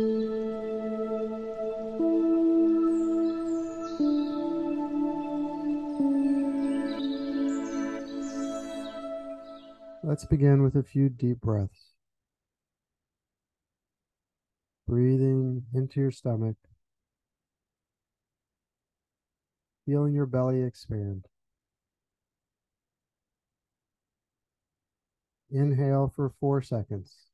Let's begin with a few deep breaths. Breathing into your stomach, feeling your belly expand. Inhale for four seconds.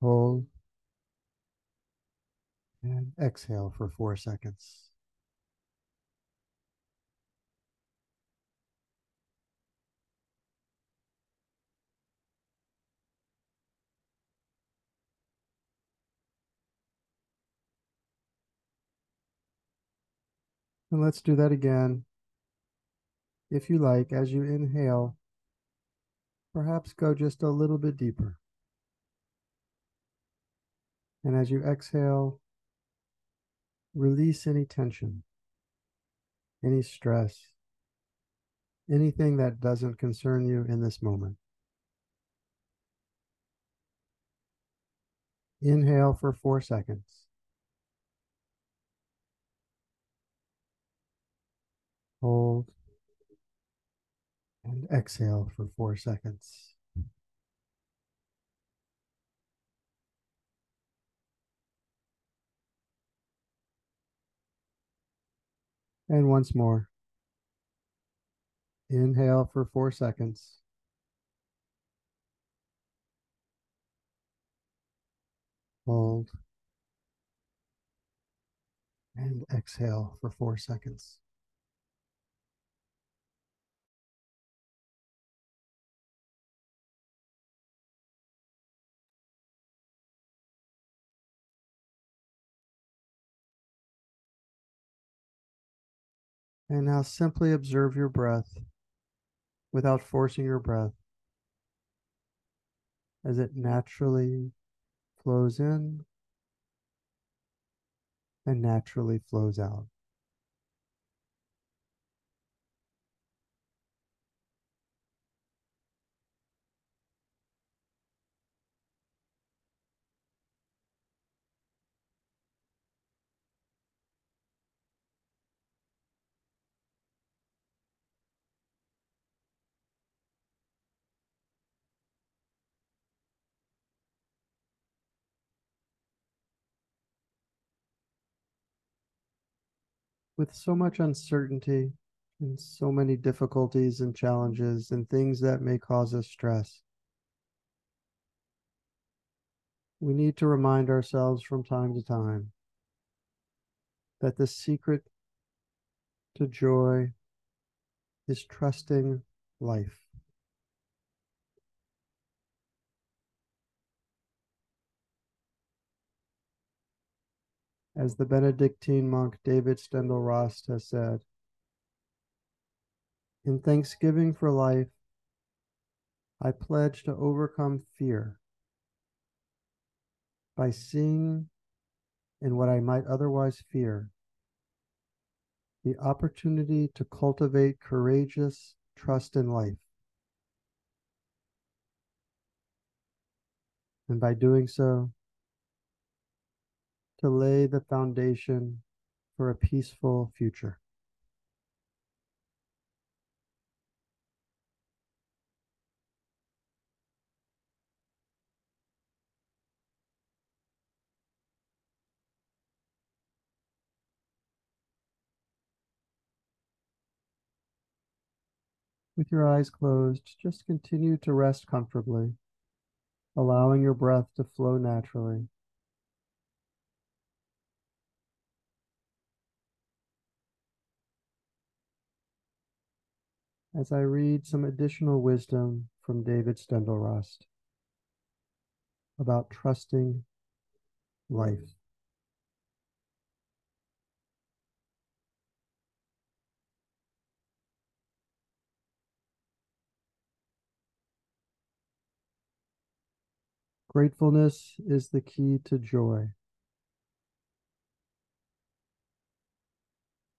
Hold. And exhale for four seconds. And let's do that again. If you like, as you inhale, perhaps go just a little bit deeper. And as you exhale, release any tension, any stress, anything that doesn't concern you in this moment. Inhale for four seconds. Hold. And exhale for four seconds. And once more. Inhale for four seconds. Hold. And exhale for four seconds. And now simply observe your breath without forcing your breath as it naturally flows in and naturally flows out. With so much uncertainty and so many difficulties and challenges and things that may cause us stress. We need to remind ourselves from time to time that the secret to joy is trusting life. As the Benedictine monk David Steindl-Rast has said, in thanksgiving for life, I pledge to overcome fear by seeing in what I might otherwise fear the opportunity to cultivate courageous trust in life. And by doing so, to lay the foundation for a peaceful future. With your eyes closed, just continue to rest comfortably, allowing your breath to flow naturally. As I read some additional wisdom from David Steindl-Rast about trusting life. Gratefulness is the key to joy.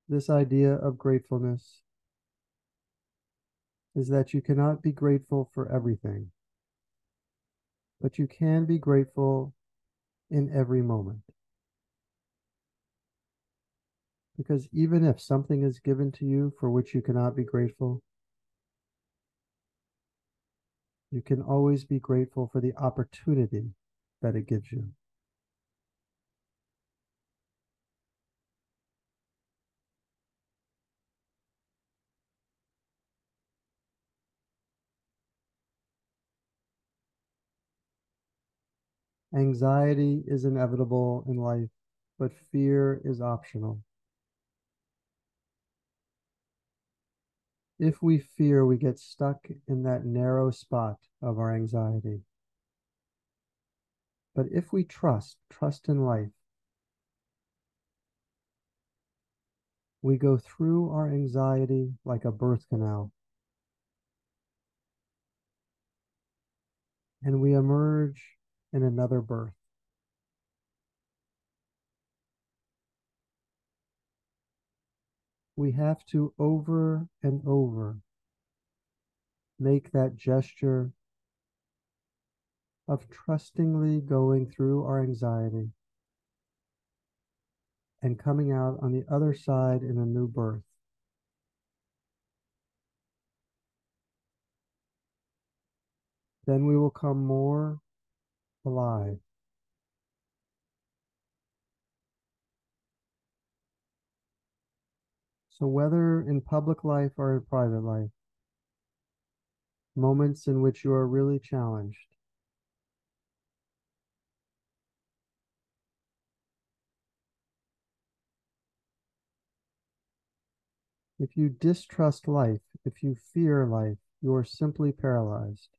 This idea of gratefulness is that you cannot be grateful for everything. but you can be grateful in every moment. Because even if something is given to you for which you cannot be grateful, you can always be grateful for the opportunity that it gives you. Anxiety is inevitable in life, but fear is optional. If we fear, we get stuck in that narrow spot of our anxiety. But if we trust, trust in life, we go through our anxiety like a birth canal. And we emerge in another birth. we have to over and over make that gesture of trustingly going through our anxiety and coming out on the other side in a new birth. Then we will come more alive. So, whether in public life or in private life, moments in which you are really challenged, If you distrust life, if you fear life, you are simply paralyzed.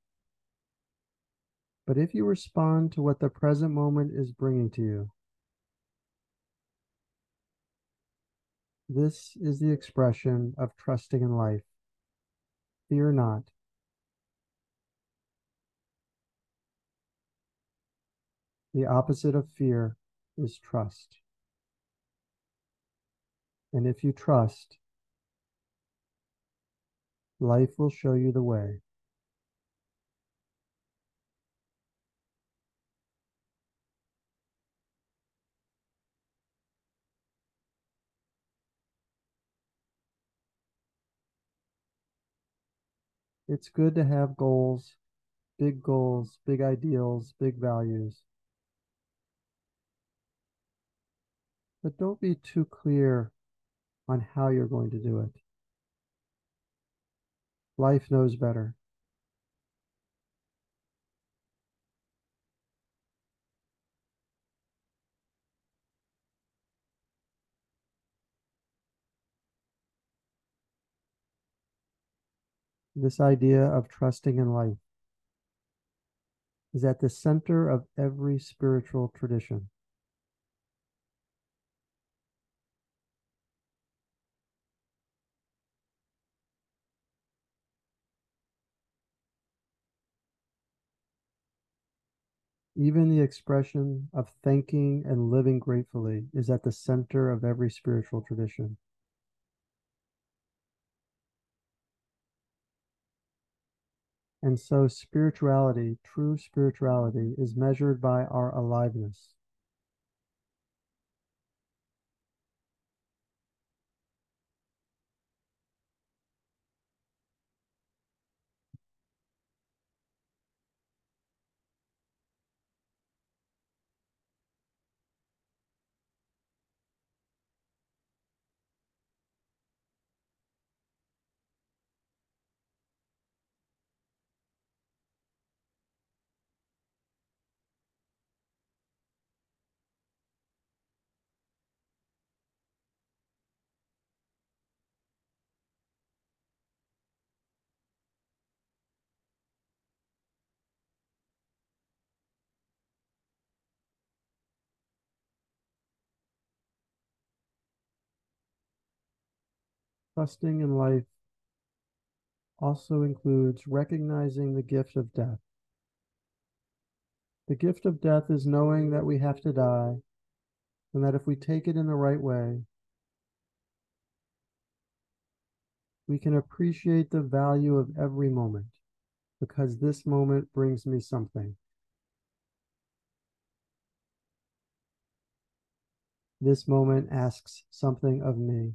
But if you respond to what the present moment is bringing to you, This is the expression of trusting in life. Fear not. The opposite of fear is trust. And if you trust, life will show you the way. It's good to have goals, big goals, big ideals, big values. But don't be too clear on how you're going to do it. Life knows better. This idea of trusting in life is at the center of every spiritual tradition. Even the expression of thanking and living gratefully is at the center of every spiritual tradition. And so, spirituality, true spirituality, is measured by our aliveness. trusting in life also includes recognizing the gift of death. The gift of death is knowing that we have to die and that if we take it in the right way, we can appreciate the value of every moment because this moment brings me something. This moment asks something of me.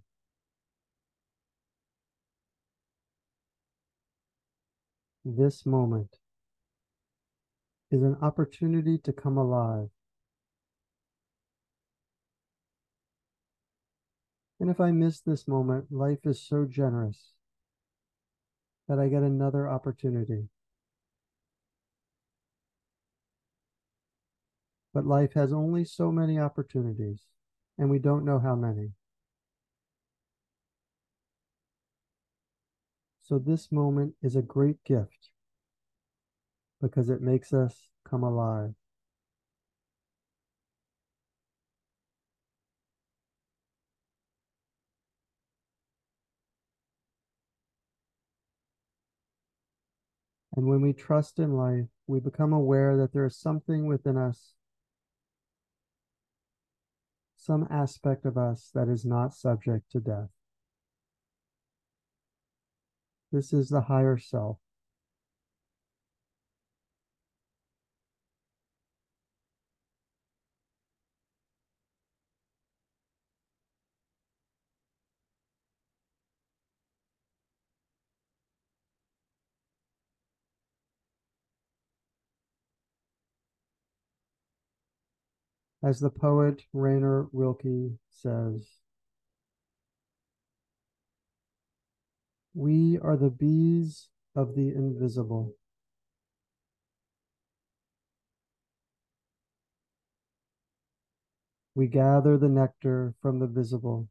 This moment is an opportunity to come alive. And if I miss this moment, life is so generous that I get another opportunity. But life has only so many opportunities, and we don't know how many. So this moment is a great gift because it makes us come alive. And when we trust in life, we become aware that there is something within us, some aspect of us that is not subject to death. This is the higher self. As the poet Rainer Rilke says, We are the bees of the invisible. We gather the nectar from the visible.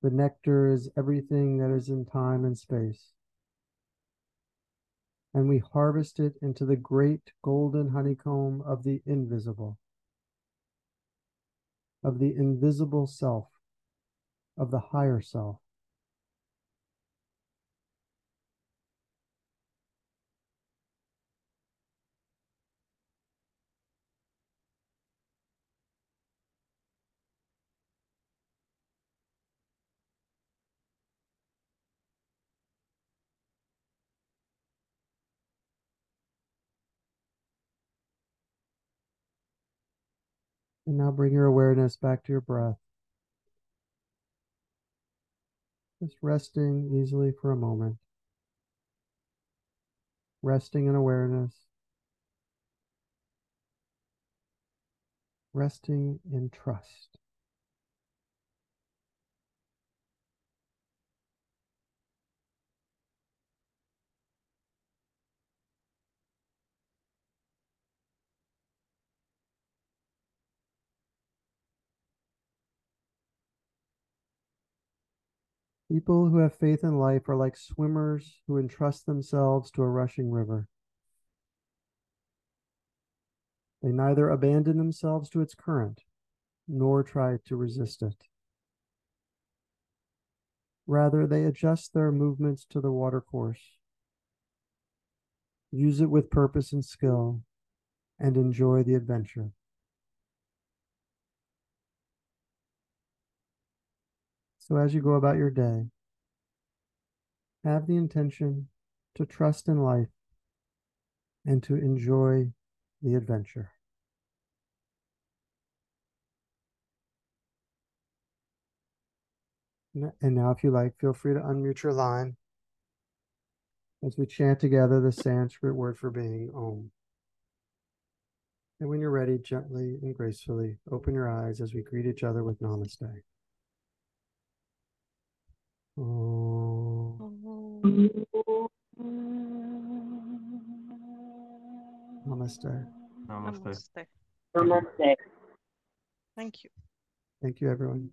The nectar is everything that is in time and space. And we harvest it into the great golden honeycomb of the invisible of the invisible self, of the higher self. And now bring your awareness back to your breath. Just resting easily for a moment. Resting in awareness. Resting in trust. People who have faith in life are like swimmers who entrust themselves to a rushing river. They neither abandon themselves to its current nor try to resist it. Rather, they adjust their movements to the watercourse, use it with purpose and skill, and enjoy the adventure. So as you go about your day, have the intention to trust in life and to enjoy the adventure. And now, if you like, feel free to unmute your line as we chant together the Sanskrit word for being Om. And when you're ready, gently and gracefully open your eyes as we greet each other with Namaste. Namaste. Namaste. Namaste. Thank you. Thank you, everyone.